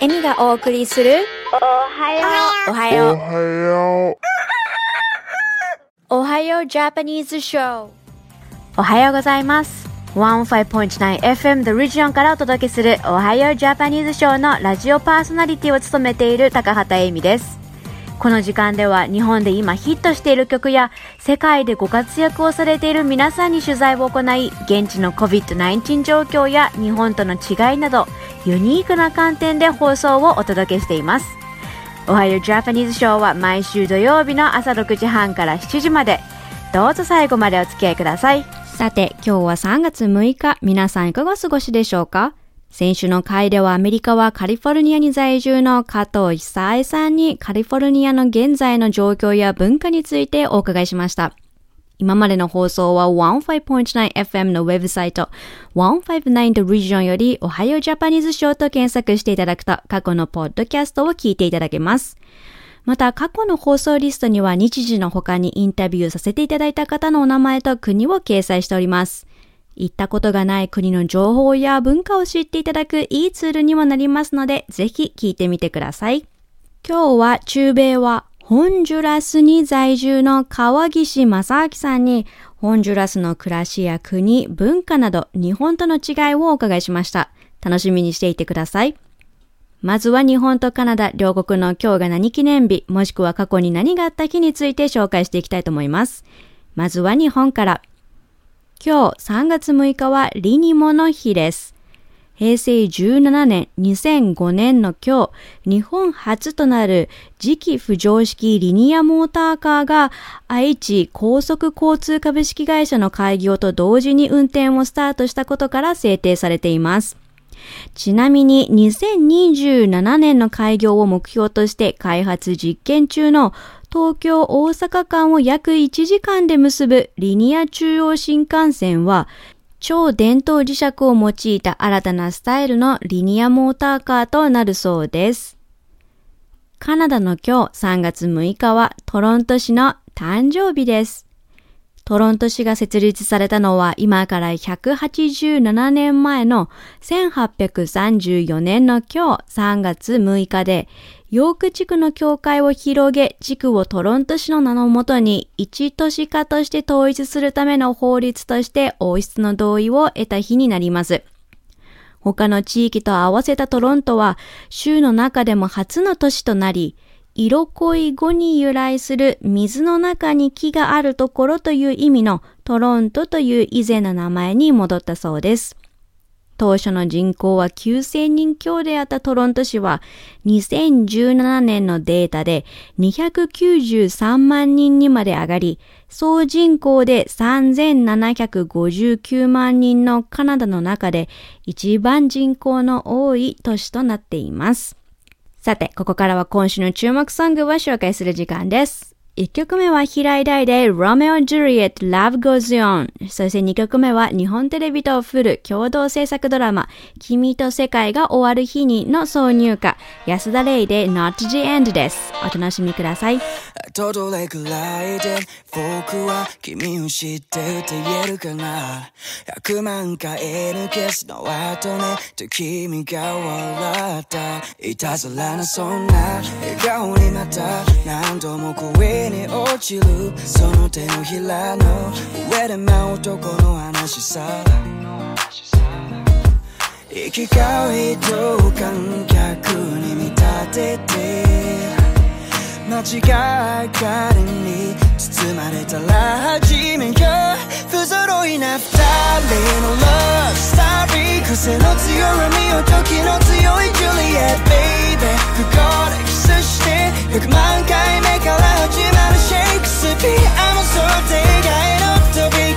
エミがお送りするおはよおはよう。おはよう。おはようジャパニーズショー。おはようございます。15.9FM The Region からお届けするおはようジャパニーズショーのラジオパーソナリティを務めている高畑恵美です。この時間では日本で今ヒットしている曲や世界でご活躍をされている皆さんに取材を行い現地の COVID-19 状況や日本との違いなどユニークな観点で放送をお届けしています。おはようジャパニーズショーは毎週土曜日の朝6時半から7時までどうぞ最後までお付き合いください。さて、今日は3月6日、皆さんいかがお過ごしでしょうか？先週の回ではアメリカはカリフォルニアに在住の加藤久恵さんにカリフォルニアの現在の状況や文化についてお伺いしました。今までの放送は 15.9FM のウェブサイト159 The Region よりおはようジャパニーズショーと検索していただくと過去のポッドキャストを聞いていただけます。また過去の放送リストには日時の他にインタビューさせていただいた方のお名前と国を掲載しております。行ったことがない国の情報や文化を知っていただくいいツールにもなりますので、ぜひ聞いてみてください。今日は中米はホンジュラスに在住の川岸正明さんにホンジュラスの暮らしや国、文化など日本との違いをお伺いしました。楽しみにしていてください。まずは日本とカナダ両国の今日が何記念日、もしくは過去に何があった日について紹介していきたいと思います。まずは日本から。今日3月6日はリニモの日です。平成17年、2005年の今日、日本初となる磁気浮上式リニアモーターカーが愛知高速交通株式会社の開業と同時に運転をスタートしたことから制定されています。ちなみに2027年の開業を目標として開発実験中の東京大阪間を約1時間で結ぶリニア中央新幹線は超伝統磁石を用いた新たなスタイルのリニアモーターカーとなるそうです。カナダの今日3月6日はトロント市の誕生日です。トロント市が設立されたのは今から187年前の1834年の今日3月6日で、ヨーク地区の境界を広げ、地区をトロント市の名のもとに一都市化として統一するための法律として王室の同意を得た日になります。他の地域と合わせたトロントは州の中でも初の都市となり、色恋語に由来する水の中に木があるところという意味のトロントという以前の名前に戻ったそうです。当初の人口は9000人強であったトロント市は2017年のデータで293万人にまで上がり、総人口で3759万人のカナダの中で一番人口の多い都市となっています。さて、ここからは今週の注目ソングを紹介する時間です。1曲目は平井大で Romeo Juliet Love Goes On。そして2曲目は日本テレビとフル共同制作ドラマ君と世界が終わる日にの挿入歌安田レイで Not the End です。お楽しみください。どれくらいで僕は君を知ってって言えるかな100万回のキスの後ねと君が笑ったいたずらなそんな笑顔にまた何度も声に落ちる。その手のひらの上で舞う男の話さ。行き交う人を観客に見立てて。間違い彼に包まれたら初めよ不揃いな二人の Love Story 癖の強いミオ時の強い Juliet Baby 不幸でそして100万回目から始まるシェイクスピアの想定外の扉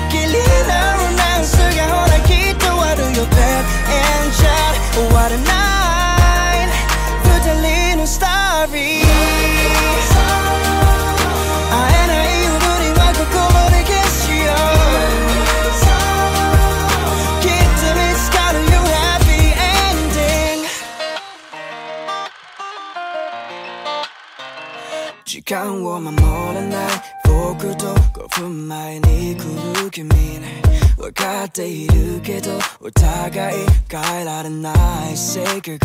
と5分前に来る君ね分かっているけどお互い変えられない性格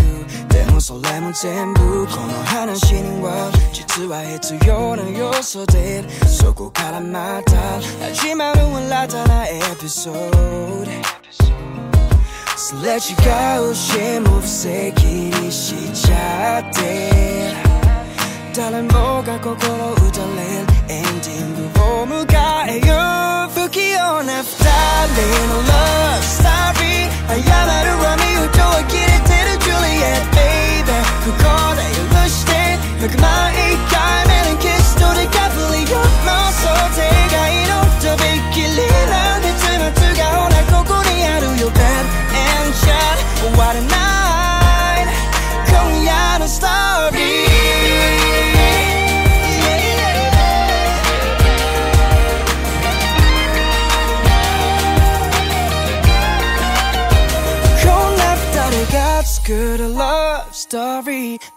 でもそれも全部この話には実は必要な要素でそこからまた始まる新たなエピソードすれ違うしも不正気にしちゃって誰もが心打たれよう不器用な二人のラブストーリー謝るロミオと呆れてるジュリエットベイベーここで許して100万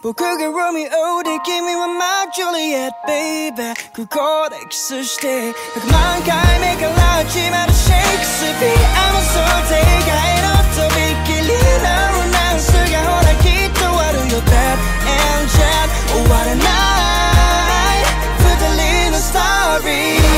Story 僕がロミオで君はマージュリエット Baby. ここでキスして100万回目から始まるシェイクスピアも想定外のとびっきりなロマンスがほらきっとあるよ Bad and Jet 終わらない二人のス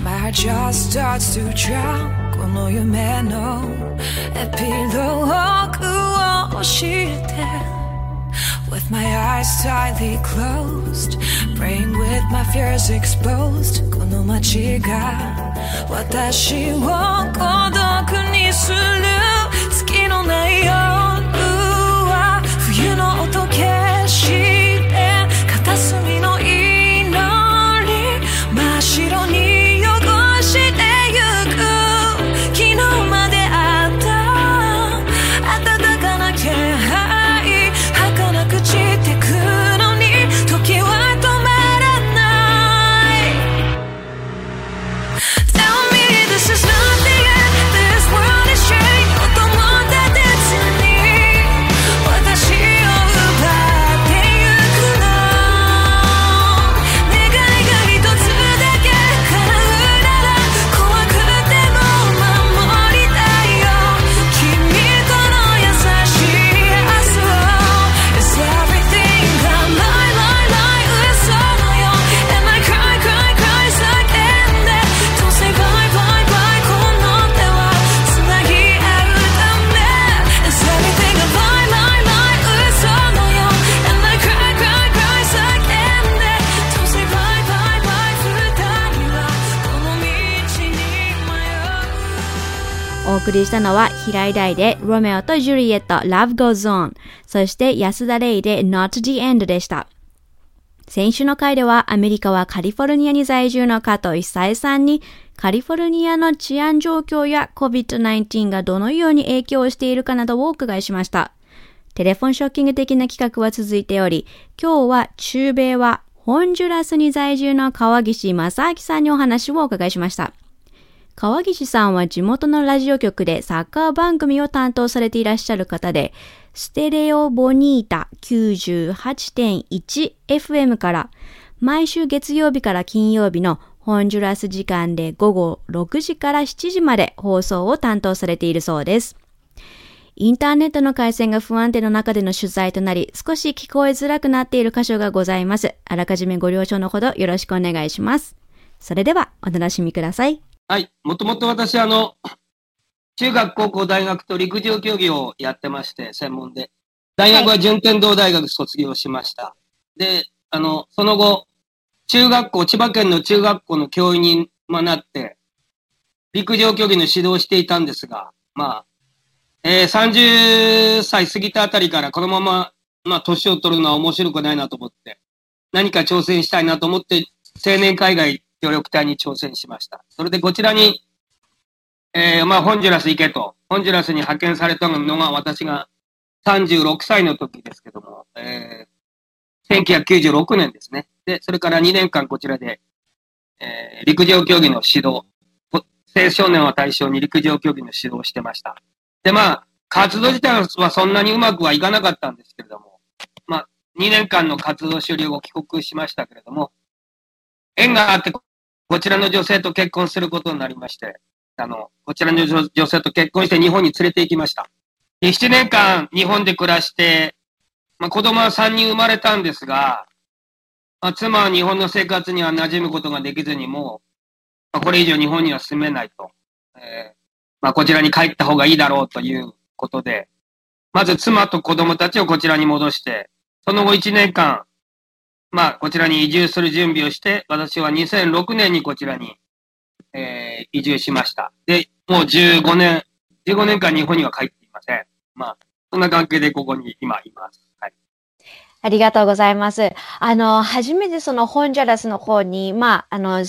my heart just starts to drown. この夢のエピローグを教えて。With my eyes tightly closed, praying with my fears exposed. この街が私を孤独にする月のない夜 りしたのは平井大でロメオとジュリエット Love Goes On そして安田レイで Not the End でした。先週の回ではアメリカはカリフォルニアに在住の加藤久恵さんにカリフォルニアの治安状況や COVID-19 がどのように影響しているかなどをお伺いしました。テレフォンショッキング的な企画は続いており、今日は中米はホンジュラスに在住の川岸正明さんにお話をお伺いしました。川岸さんは地元のラジオ局でサッカー番組を担当されていらっしゃる方で、ステレオボニータ 98.1FM から毎週月曜日から金曜日のホンジュラス時間で午後6時から7時まで放送を担当されているそうです。インターネットの回線が不安定の中での取材となり、少し聞こえづらくなっている箇所がございます。あらかじめご了承のほどよろしくお願いします。それでは、お楽しみください。はい。もともと私、あの、中学、高校、大学と陸上競技をやってまして、専門で。大学は順天堂大学卒業しました。で、あの、その後、中学校、千葉県の中学校の教員にまあなって、陸上競技の指導をしていたんですが、まあ、えー30歳過ぎたあたりからこのまま、まあ、年を取るのは面白くないなと思って、何か挑戦したいなと思って、青年海外協力隊に挑戦しました。それでこちらに、えーまあ、ホンジュラス行けと、ホンジュラスに派遣されたのが私が36歳の時ですけども、えー1996年ですね。で、それから2年間こちらで、えー陸上競技の指導、青少年を対象に陸上競技の指導をしてました。で、まあ、活動自体はそんなにうまくはいかなかったんですけれども、まあ、2年間の活動終了後帰国しましたけれども、縁があって、こちらの女性と結婚することになりまして、あの、こちらの女性と結婚して日本に連れて行きました。7年間日本で暮らして、まあ、子供は3人生まれたんですが、まあ、妻は日本の生活には馴染むことができずにも、まあ、これ以上日本には住めないと。えーまあ、こちらに帰った方がいいだろうということで、まず妻と子供たちをこちらに戻して、その後1年間、まあ、こちらに移住する準備をして、私は2006年にこちらに、えー移住しました。で、もう15年、15年間日本には帰っていません。まあ、そんな関係でここに今います。はい。ありがとうございます。あの、初めてそのホンジャラスの方に、まあ、あの、青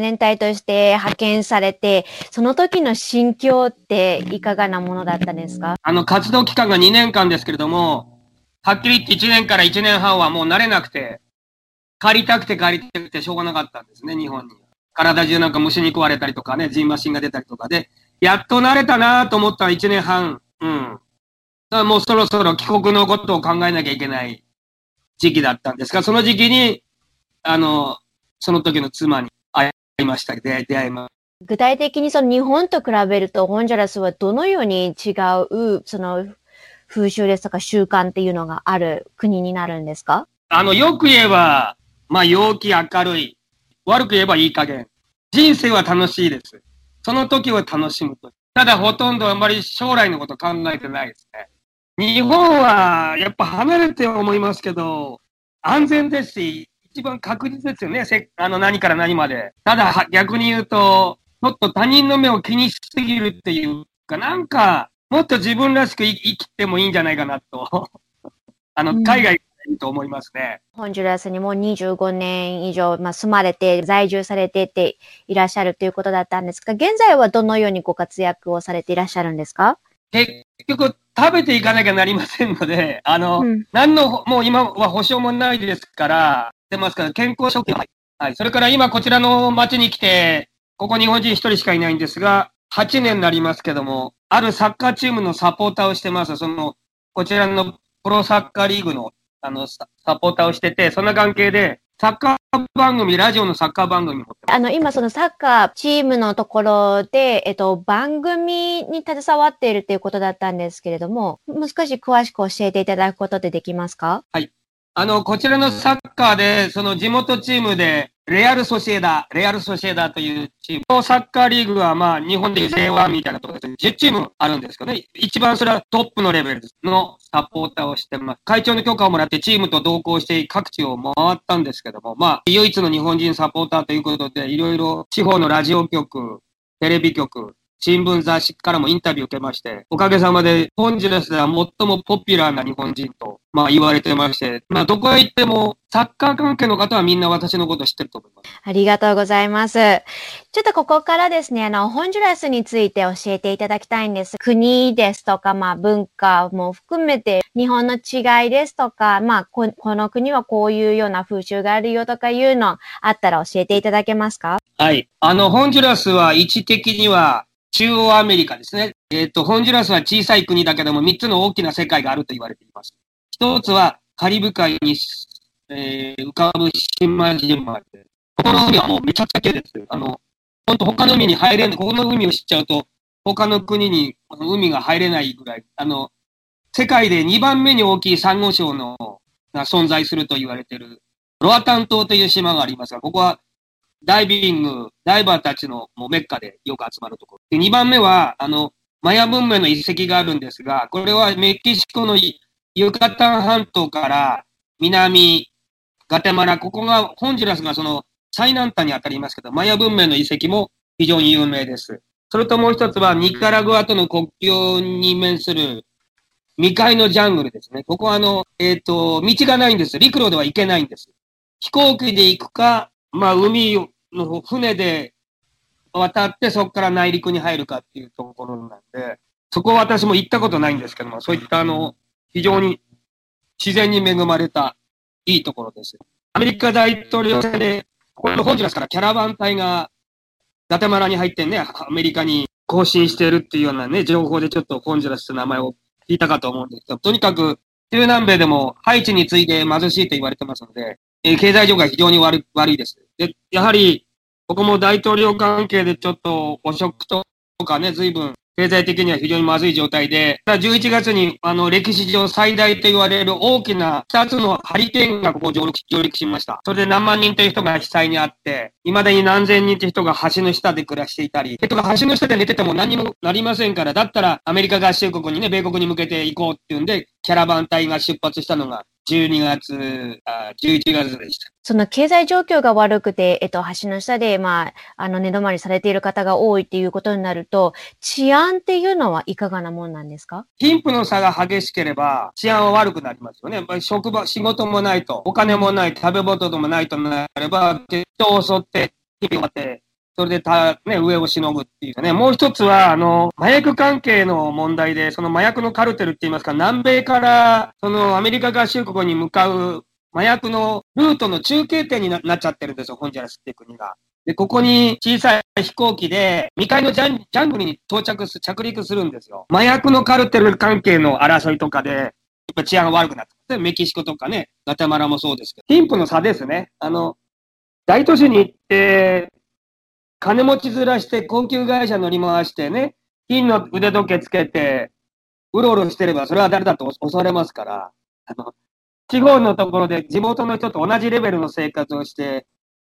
年隊として派遣されて、その時の心境っていかがなものだったんですか？あの、活動期間が2年間ですけれども、はっきり言って1年から1年半はもう慣れなくて、帰りたくて帰りたくてしょうがなかったんですね、日本に。体中なんか虫に食われたりとかね、ジンマシンが出たりとかで、やっと慣れたなと思った1年半、うん。だからもうそろそろ帰国のことを考えなきゃいけない時期だったんですが、その時期に、あの、その時の妻に会いました、出会い出会いま具体的にその日本と比べると、ホンジャラスはどのように違う、その風習ですとか習慣っていうのがある国になるんですか？あの、よく言えば、まあ、陽気明るい。悪く言えばいい加減。人生は楽しいです。その時は楽しむと。ただ、ほとんどあんまり将来のこと考えてないですね。日本は、やっぱ離れて思いますけど、安全ですし、一番確実ですよね。せあの、何から何まで。ただ、逆に言うと、ちょっと他人の目を気にしすぎるっていうか、なんか、もっと自分らしく生きてもいいんじゃないかなと。あの、海外がいいと思いますね。ホンジュラスにも25年以上、まあ、住まれて、在住されてていらっしゃるということだったんですが、現在はどのようにご活躍をされていらっしゃるんですか？結局、食べていかなきゃなりませんので、あの、うん何の、もう今は保証もないですから、出ますから、健康食品はい。はい。それから今こちらの町に来て、ここ日本人一人しかいないんですが、8年になりますけども、あるサッカーチームのサポーターをしてます。その、こちらのプロサッカーリーグの、あの、ササポーターをしてて、そんな関係で、サッカー番組、ラジオのサッカー番組。あの、今そのサッカーチームのところで、えっと、番組に携わっているということだったんですけれども、もう少し詳しく教えていただくことってできますか？あの、こちらのサッカーで、その地元チームで、レアル・ソシエダ、レアル・ソシエダというチーム。サッカーリーグは、まあ、日本でいう J1 みたいなところです、10チームあるんですけどね。一番それはトップのレベルのサポーターをしてます。会長の許可をもらってチームと同行して各地を回ったんですけども、まあ、唯一の日本人サポーターということで、いろいろ地方のラジオ局、テレビ局、新聞雑誌からもインタビューを受けまして、おかげさまで、ホンジュラスでは最もポピュラーな日本人と、まあ言われてまして、まあどこへ行っても、サッカー関係の方はみんな私のこと知ってると思います。ありがとうございます。ちょっとここからですね、あの、ホンジュラスについて教えていただきたいんです。国ですとか、まあ文化も含めて、日本の違いですとか、まあこ、この国はこういうような風習があるよとかいうのあったら教えていただけますか？はい。あの、ホンジュラスは位置的には中央アメリカですね。えっ、と、ホンジュラスは小さい国だけども3つの大きな世界があると言われています。一つはカリブ海に、えー浮かぶ島々で、ここの海はもうめちゃくちゃ綺麗です。あの、本当他の海に入れん、ここの海を知っちゃうと、他の国に海が入れないぐらい、あの、世界で2番目に大きいサンゴ礁のが存在すると言われている、ロアタン島という島がありますが、ここはダイビング、ダイバーたちのもうメッカでよく集まるところ。で、2番目は、あの、マヤ文明の遺跡があるんですが、これはメキシコのユカタン半島から南、ガテマラ、ここが、ホンジュラスがその最南端に当たりますけど、マヤ文明の遺跡も非常に有名です。それともう一つは、ニカラグアとの国境に面する未開のジャングルですね。ここはあの、えっ、ー、と、道がないんです。陸路では行けないんです。飛行機で行くか、まあ、海の船で渡ってそこから内陸に入るかっていうところなんで、そこは私も行ったことないんですけども、そういったあの、非常に自然に恵まれたいいところです。アメリカ大統領選で、このホンジュラスからキャラバン隊がガテマラに入ってね、アメリカに更新してるっていうようなね、情報でちょっとホンジュラスって名前を聞いたかと思うんですけど、とにかく中南米でもハイチに次いで貧しいと言われてますので、えー、経済状況が非常に悪悪いです。で、やはり、ここも大統領関係でちょっと汚職とかね、随分経済的には非常にまずい状態で、ただ11月にあの歴史上最大と言われる大きな2つのハリケーンがここ上陸上陸しました。それで何万人という人が被災にあって、未だに何千人という人が橋の下で暮らしていたり、結局橋の下で寝てても何もなりませんから、だったらアメリカ合衆国にね、米国に向けて行こうっていうんで、キャラバン隊が出発したのが12月、あ11月でした。その経済状況が悪くて、えっと、橋の下で、まあ、あの、寝泊まりされている方が多いっていうことになると、治安っていうのはいかがなもんなんですか？貧富の差が激しければ、治安は悪くなりますよね。やっぱり職場、仕事もないと、お金もない、食べ物もないとなれば、人を襲って、日々って、それでた、ね、上をしのぐっていうかね。もう一つは、あの、麻薬関係の問題で、その麻薬のカルテルって言いますか、南米から、そのアメリカ合衆国に向かう麻薬のルートの中継点になっちゃってるんですよ、ホンジュラスっていう国が。で、ここに小さい飛行機で、未開のジャンジャングルに到着す、着陸するんですよ。麻薬のカルテル関係の争いとかで、やっぱ治安が悪くなってメキシコとかね、ガテマラもそうですけど。貧富の差ですね。あの、大都市に行って、金持ちずらして高級会社乗り回してね、金の腕時計つけて、うろうろしてれば、それは誰だと襲われますから、あの、地方のところで地元の人と同じレベルの生活をして、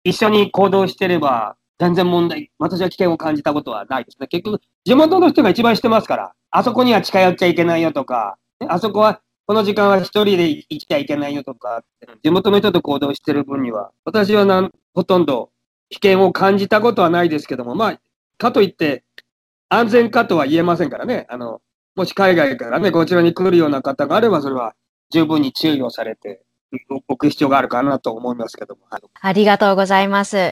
一緒に行動してれば、全然問題、私は危険を感じたことはないですね。結局、地元の人が一番してますから、あそこには近寄っちゃいけないよとか、あそこは、この時間は一人で行きちゃいけないよとか、地元の人と行動してる分には、私はなん、ほとんど危険を感じたことはないですけども、まあ、かといって、安全かとは言えませんからね。あの、もし海外からね、こちらに来るような方があれば、それは十分に注意をされて、おく必要があるかなと思いますけども。ありがとうございます。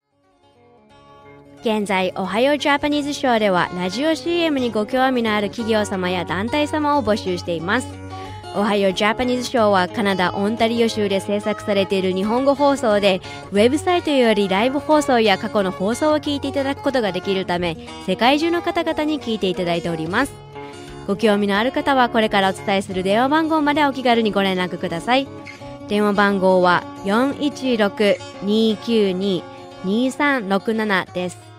現在、おはようジャパニーズショーでは、ラジオ CM にご興味のある企業様や団体様を募集しています。おはようジャパニーズショーはカナダ・オンタリオ州で制作されている日本語放送で、ウェブサイトよりライブ放送や過去の放送を聞いていただくことができるため、世界中の方々に聞いていただいております。ご興味のある方はこれからお伝えする電話番号までお気軽にご連絡ください。電話番号は416-292-2367です。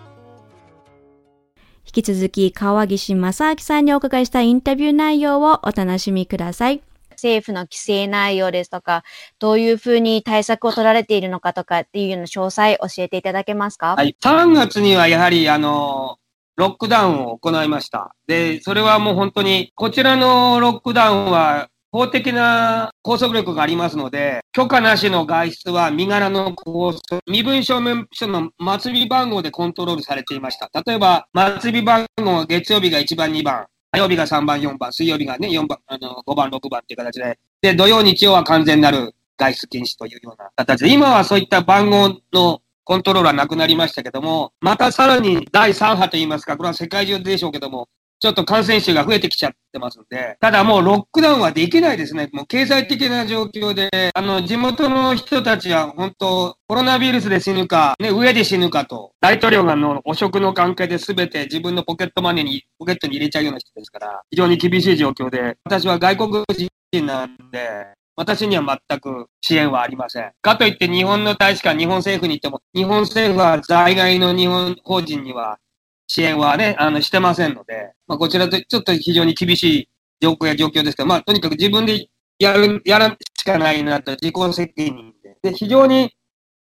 引き続き川岸正明さんにお伺いしたインタビュー内容をお楽しみください。政府の規制内容ですとか、どういうふうに対策を取られているのかとかっていうような詳細教えていただけますか？はい。3月にはやはり、あの、ロックダウンを行いました。で、それはもう本当に、こちらのロックダウンは法的な拘束力がありますので、許可なしの外出は身柄の拘束、身分証明書の末尾番号でコントロールされていました。例えば、末尾番号は月曜日が1番、2番、火曜日が3番、4番、水曜日がね、4番、あの、5番、6番っていう形で、で、土曜、日曜は完全なる外出禁止というような形で、今はそういった番号のコントロールはなくなりましたけども、またさらに第3波といいますか、これは世界中でしょうけども、ちょっと感染者が増えてきちゃってますんで、ただもうロックダウンはできないですね。もう経済的な状況で、あの、地元の人たちは本当、コロナウイルスで死ぬか、ね、上で死ぬかと、大統領がの汚職の関係で全て自分のポケットマネーに、ポケットに入れちゃうような人ですから、非常に厳しい状況で、私は外国人なんで、私には全く支援はありません。かといって日本の大使館、日本政府に行っても、日本政府は在外の日本法人には支援はね、あの、してませんので、まあ、こちらでちょっと非常に厳しい状況や状況ですけど、まあ、とにかく自分でやる、やらしかないなと、自己責任で。で、非常に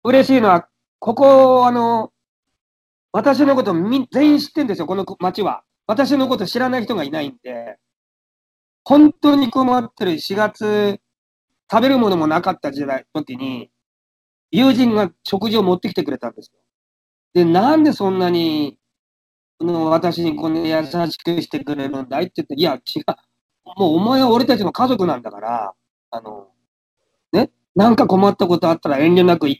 嬉しいのは、ここ、あの、私のことみ全員知ってんですよ、この町は。私のこと知らない人がいないんで、本当に困ってる4月、食べるものもなかった時代、時に、友人が食事を持ってきてくれたんですよ。で、なんでそんなに、の私にこんな優しくしてくれるんだいって言って、いや、違う。もうお前は俺たちの家族なんだから、あの、ね、なんか困ったことあったら遠慮なく言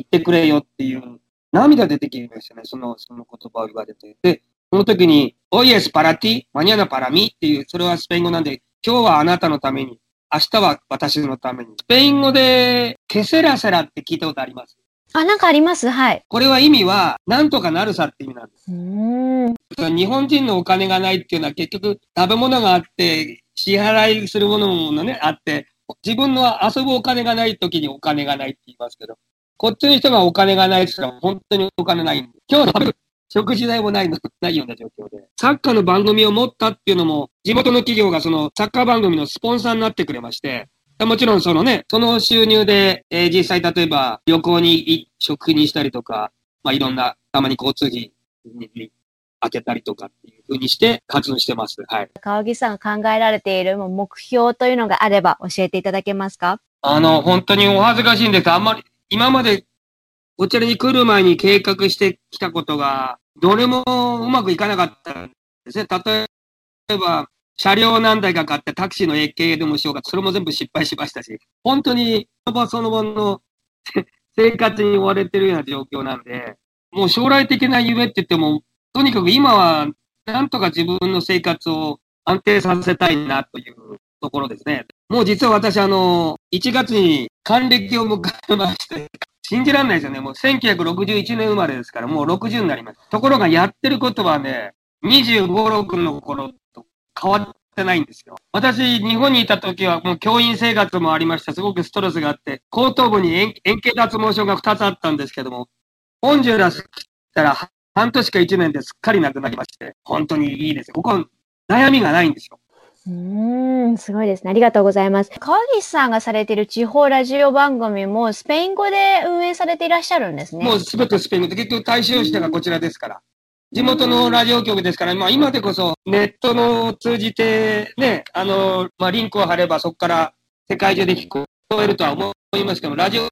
ってくれよっていう、涙出てきましたね、その、その言葉を言われて。で、その時に、オイエスパラティ、マニアナパラミ？っていう、それはスペイン語なんで、今日はあなたのために、明日は私のために。スペイン語で、ケセラセラって聞いたことあります？あ、なんかあります？はい。これは意味は、なんとかなるさって意味なんです。日本人のお金がないっていうのは結局食べ物があって、支払いするものもね、あって、自分の遊ぶお金がない時にお金がないって言いますけど、こっちの人がお金がないって言ったら本当にお金ないんで、今日の食べる食事代もないの、ないような状況で。サッカーの番組を持ったっていうのも、地元の企業がそのサッカー番組のスポンサーになってくれまして、もちろんそのね、その収入で、えー、実際例えば旅行に、食費にしたりとか、まあいろんな、たまに交通費に開けたりとかっていうふうにして活動してます。はい。川木さんが考えられている目標というのがあれば教えていただけますか？あの、本当にお恥ずかしいんです。あんまり、今までこちらに来る前に計画してきたことが、どれもうまくいかなかったんですね。例えば、車両何台か買ってタクシーの経営でもしようか、それも全部失敗しましたし、本当にその場その場の生活に追われてるような状況なんで、もう将来的な夢って言っても、とにかく今はなんとか自分の生活を安定させたいなというところですね。もう実は私あの、1月に還暦を迎えまして、信じられないですよね。もう1961年生まれですから、もう60になります。ところがやってることはね、25、6の頃変わってないんですよ。私、日本にいた時はもう教員生活もありました。すごくストレスがあって、後頭部に円形脱毛症が2つあったんですけども、ホンジュラス来たら半年か1年ですっかりなくなりまして、本当にいいですよ。ここ悩みがないんですよ。うん、すごいですね。ありがとうございます。川岸さんがされている地方ラジオ番組もスペイン語で運営されていらっしゃるんですね。もうすべてスペイン語で、結局対象者がこちらですから。地元のラジオ局ですから、まあ今でこそネットの通じてね、あの、まあリンクを貼ればそこから世界中で聞こえるとは思いますけど、ラジオ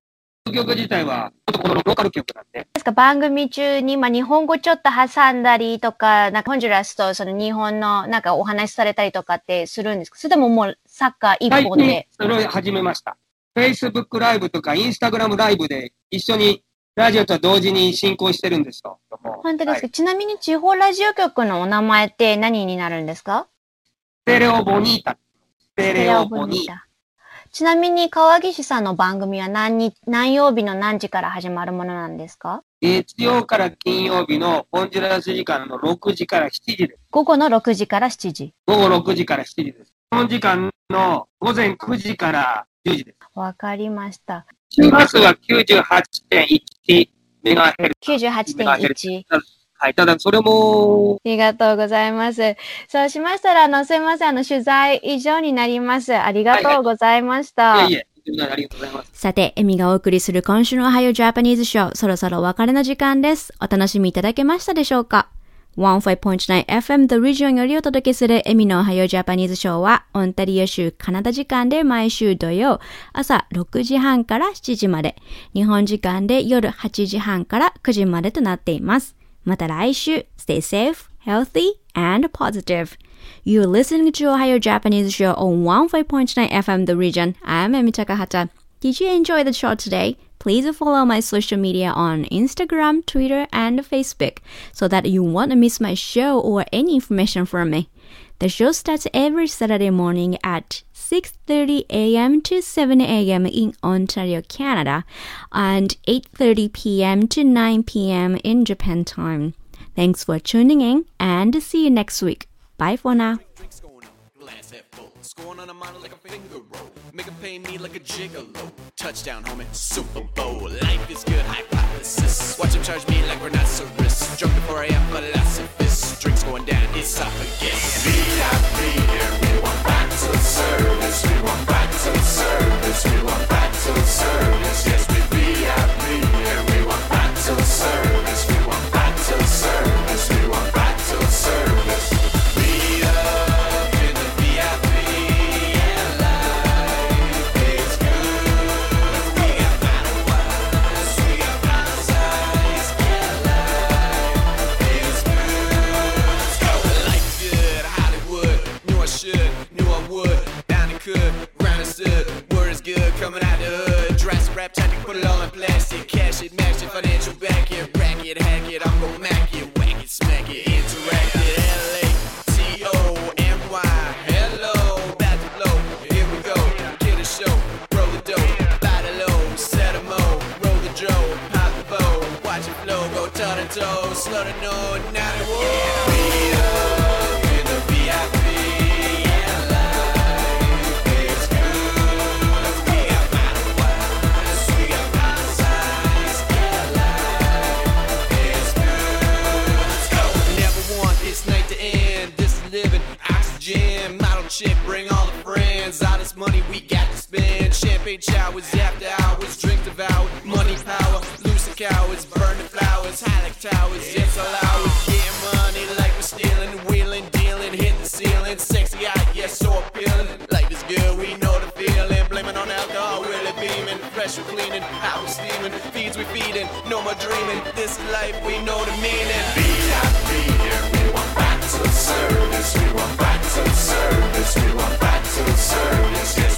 局自体は、このローカル局なんで。ですか、番組中に、まあ、日本語ちょっと挟んだりとか、なんか、ホンジュラスとその日本のなんかお話しされたりとかってするんですか？それとももうサッカー一本で。それを始めました。Facebook ライブとか Instagram ライブで一緒にラジオと同時に進行してるんですよ。本当ですか、はい、ちなみに地方ラジオ局のお名前って何になるんですか？ステレオボニータ。ステレオボニータ。ちなみに川岸さんの番組は何に何曜日の何時から始まるものなんですか？月曜から金曜日のホンジュラス時間の6時から7時です。午後の6時から7時。午後6時から7時です。日本時間の午前9時から10時です。わかりました。周波数は98.1メガヘルツ。98.1。はい。ただ、それも。ありがとうございます。そうしましたら、あの、すいません。あの、取材以上になります。ありがとうございました。はい、はい、いえいえ。さて、エミがお送りする今週のおはようジャパニーズショー、そろそろお別れの時間です。お楽しみいただけましたでしょうか？15.9FM The Region よりお届けするエミのおはようジャパニーズショーは、オンタリオ州カナダ時間で毎週土曜朝6時半から7時まで、日本時間で夜8時半から9時までとなっています。また来週、stay safe, healthy, and positive. You're listening to Ohio Japanese Show on 15.9 FM The Region. I'm Emi Takahata. Did you enjoy the show today? Please follow my social media on Instagram, Twitter, and Facebook so that you won't miss my show or any information from me. The show starts every Saturday morning at 6:30 a.m. to 7 a.m. in Ontario, Canada, and 8:30 p.m. to 9 p.m. in Japan time. Thanks for tuning in and see you next week. Bye for now. Scoring on a monitor like a finger roll. Make it pay me like a gigolo. Touchdown, homie. Super Bowl. Life is good, hypothesis. Watch him charge me like rhinoceros. Drunk before I am philosophist. Drinks going down, esophagus. VIP, want back to the service. We want back to the service. We want back to the service. Yes, we VIP, and we want back rap, time to can hit the ceiling. Sexy eye, yes, so appealing. Life is good, we know the feeling. Blaming on alcohol, really beaming. Pressure cleaning, how we steaming. Feeds we feeding, no more dreaming. This life, we know the meaning. Be happy, we want back to service. We want back to service. We want back to service. Yes.